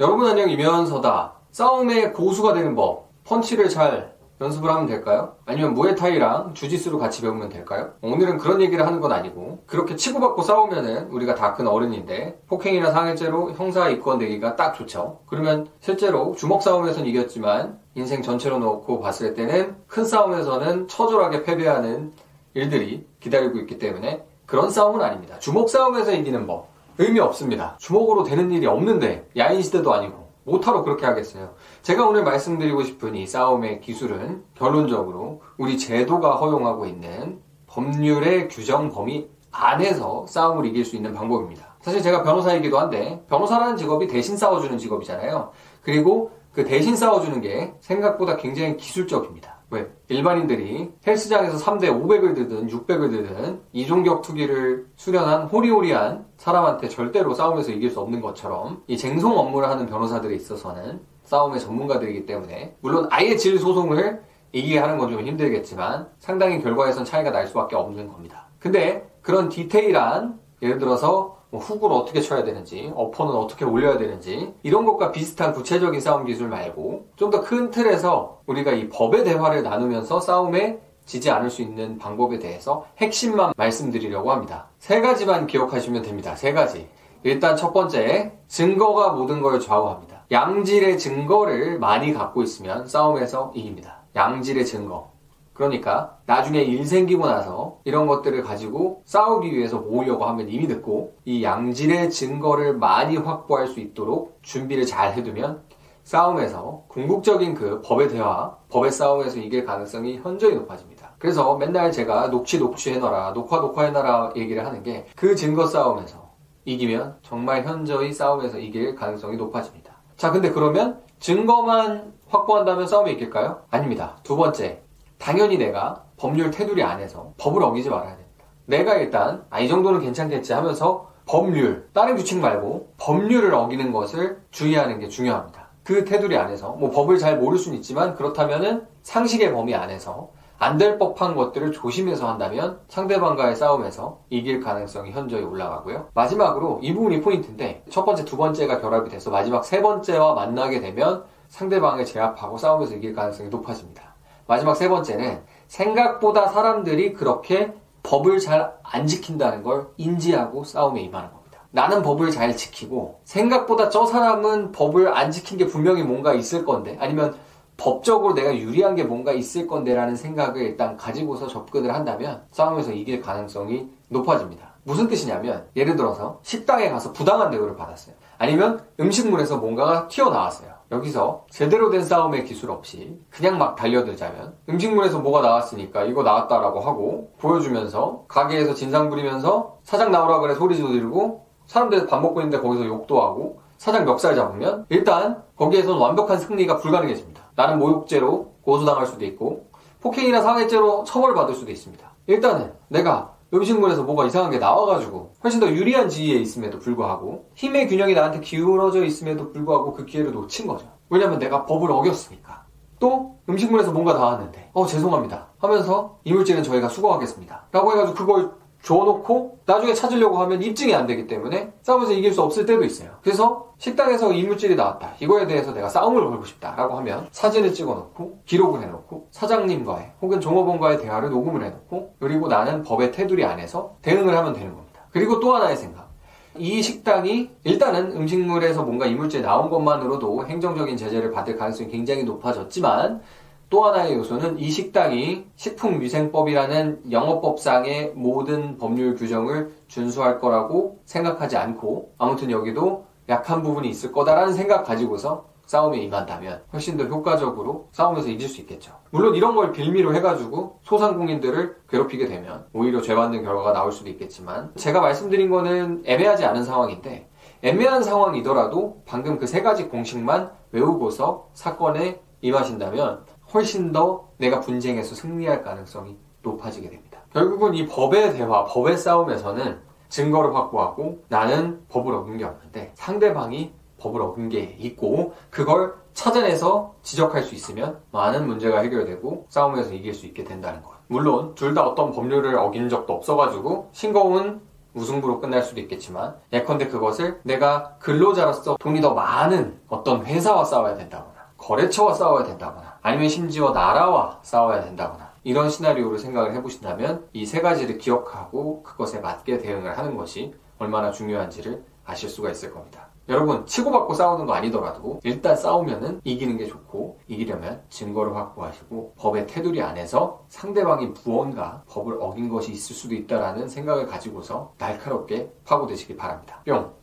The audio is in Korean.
여러분 안녕 이면서다. 싸움의 고수가 되는 법. 펀치를 잘 연습을 하면 될까요? 아니면 무에타이랑 주짓수를 같이 배우면 될까요? 오늘은 그런 얘기를 하는 건 아니고 그렇게 치고받고 싸우면은 우리가 다 큰 어른인데 폭행이나 상해죄로 형사 입건되기가 딱 좋죠. 그러면 실제로 주먹 싸움에서는 이겼지만 인생 전체로 놓고 봤을 때는 큰 싸움에서는 처절하게 패배하는 일들이 기다리고 있기 때문에 그런 싸움은 아닙니다. 주먹 싸움에서 이기는 법 의미 없습니다. 주먹으로 되는 일이 없는데 야인 시대도 아니고 못하러 그렇게 하겠어요. 제가 오늘 말씀드리고 싶은 이 싸움의 기술은 결론적으로 우리 제도가 허용하고 있는 법률의 규정 범위 안에서 싸움을 이길 수 있는 방법입니다. 사실 제가 변호사이기도 한데 변호사라는 직업이 대신 싸워주는 직업이잖아요. 그리고 그 대신 싸워주는 게 생각보다 굉장히 기술적입니다. 왜? 일반인들이 헬스장에서 3대 500을 들든 600을 들든 이종격 투기를 수련한 호리호리한 사람한테 절대로 싸움에서 이길 수 없는 것처럼 이 쟁송 업무를 하는 변호사들에 있어서는 싸움의 전문가들이기 때문에 물론 아예 질 소송을 이기게 하는 건 좀 힘들겠지만 상당히 결과에선 차이가 날 수밖에 없는 겁니다. 근데 그런 디테일한 예를 들어서 뭐 훅을 어떻게 쳐야 되는지, 어퍼는 어떻게 올려야 되는지 이런 것과 비슷한 구체적인 싸움 기술 말고 좀 더 큰 틀에서 우리가 이 법의 대화를 나누면서 싸움에 지지 않을 수 있는 방법에 대해서 핵심만 말씀드리려고 합니다. 세 가지만 기억하시면 됩니다. 세 가지. 일단 첫 번째, 증거가 모든 걸 좌우합니다. 양질의 증거를 많이 갖고 있으면 싸움에서 이깁니다. 양질의 증거. 그러니까 나중에 일 생기고 나서 이런 것들을 가지고 싸우기 위해서 모으려고 하면 이미 늦고 이 양질의 증거를 많이 확보할 수 있도록 준비를 잘 해두면 싸움에서 궁극적인 그 법의 대화, 법의 싸움에서 이길 가능성이 현저히 높아집니다. 그래서 맨날 제가 녹취 녹취해놔라, 녹화 녹화해놔라 얘기를 하는 게 그 증거 싸움에서 이기면 정말 현저히 싸움에서 이길 가능성이 높아집니다. 자, 근데 그러면 증거만 확보한다면 싸움이 이길까요? 아닙니다. 두 번째, 당연히 내가 법률 테두리 안에서 법을 어기지 말아야 됩니다. 내가 일단 아, 이 정도는 괜찮겠지 하면서 법률, 다른 규칙 말고 법률을 어기는 것을 주의하는 게 중요합니다. 그 테두리 안에서 뭐 법을 잘 모를 수는 있지만 그렇다면은 상식의 범위 안에서 안 될 법한 것들을 조심해서 한다면 상대방과의 싸움에서 이길 가능성이 현저히 올라가고요. 마지막으로 이 부분이 포인트인데 첫 번째, 두 번째가 결합이 돼서 마지막 세 번째와 만나게 되면 상대방을 제압하고 싸움에서 이길 가능성이 높아집니다. 마지막 세 번째는 생각보다 사람들이 그렇게 법을 잘 안 지킨다는 걸 인지하고 싸움에 임하는 겁니다. 나는 법을 잘 지키고 생각보다 저 사람은 법을 안 지킨 게 분명히 뭔가 있을 건데 아니면 법적으로 내가 유리한 게 뭔가 있을 건데라는 생각을 일단 가지고서 접근을 한다면 싸움에서 이길 가능성이 높아집니다. 무슨 뜻이냐면 예를 들어서 식당에 가서 부당한 대우를 받았어요. 아니면 음식물에서 뭔가가 튀어나왔어요. 여기서 제대로 된 싸움의 기술 없이 그냥 막 달려들자면 음식물에서 뭐가 나왔으니까 이거 나왔다라고 하고 보여주면서 가게에서 진상 부리면서 사장 나오라 그래 소리도 지르고 사람들 밥 먹고 있는데 거기서 욕도 하고 사장 멱살 잡으면 일단 거기에서는 완벽한 승리가 불가능해집니다. 나는 모욕죄로 고소당할 수도 있고 폭행이나 상해죄로 처벌받을 수도 있습니다. 일단은 내가 음식물에서 뭐가 이상한 게 나와가지고 훨씬 더 유리한 지위에 있음에도 불구하고 힘의 균형이 나한테 기울어져 있음에도 불구하고 그 기회를 놓친 거죠. 왜냐면 내가 법을 어겼으니까. 또 음식물에서 뭔가 나왔는데 어 죄송합니다 하면서 이물질은 저희가 수거하겠습니다 라고 해가지고 그걸 줘놓고 나중에 찾으려고 하면 입증이 안 되기 때문에 싸움에서 이길 수 없을 때도 있어요. 그래서 식당에서 이물질이 나왔다. 이거에 대해서 내가 싸움을 걸고 싶다라고 하면 사진을 찍어놓고 기록을 해놓고 사장님과의 혹은 종업원과의 대화를 녹음을 해놓고 그리고 나는 법의 테두리 안에서 대응을 하면 되는 겁니다. 그리고 또 하나의 생각. 이 식당이 일단은 음식물에서 뭔가 이물질 나온 것만으로도 행정적인 제재를 받을 가능성이 굉장히 높아졌지만 또 하나의 요소는 이 식당이 식품위생법이라는 영업법상의 모든 법률 규정을 준수할 거라고 생각하지 않고 아무튼 여기도 약한 부분이 있을 거다라는 생각 가지고서 싸움에 임한다면 훨씬 더 효과적으로 싸움에서 이길 수 있겠죠. 물론 이런 걸 빌미로 해가지고 소상공인들을 괴롭히게 되면 오히려 죄받는 결과가 나올 수도 있겠지만 제가 말씀드린 거는 애매하지 않은 상황인데 애매한 상황이더라도 방금 그 세 가지 공식만 외우고서 사건에 임하신다면 훨씬 더 내가 분쟁에서 승리할 가능성이 높아지게 됩니다. 결국은 이 법의 대화, 법의 싸움에서는 증거를 확보하고 나는 법을 어긴 게 없는데 상대방이 법을 어긴 게 있고 그걸 찾아내서 지적할 수 있으면 많은 문제가 해결되고 싸움에서 이길 수 있게 된다는 것. 물론 둘 다 어떤 법률을 어긴 적도 없어가지고 싱거운 무승부로 끝날 수도 있겠지만 예컨대 그것을 내가 근로자로서 돈이 더 많은 어떤 회사와 싸워야 된다거나 거래처와 싸워야 된다거나 아니면 심지어 나라와 싸워야 된다거나 이런 시나리오를 생각을 해보신다면 이 세 가지를 기억하고 그것에 맞게 대응을 하는 것이 얼마나 중요한지를 아실 수가 있을 겁니다. 여러분 치고받고 싸우는 거 아니더라도 일단 싸우면은 이기는 게 좋고 이기려면 증거를 확보하시고 법의 테두리 안에서 상대방이 무언가 법을 어긴 것이 있을 수도 있다라는 생각을 가지고서 날카롭게 파고드시기 바랍니다. 뿅!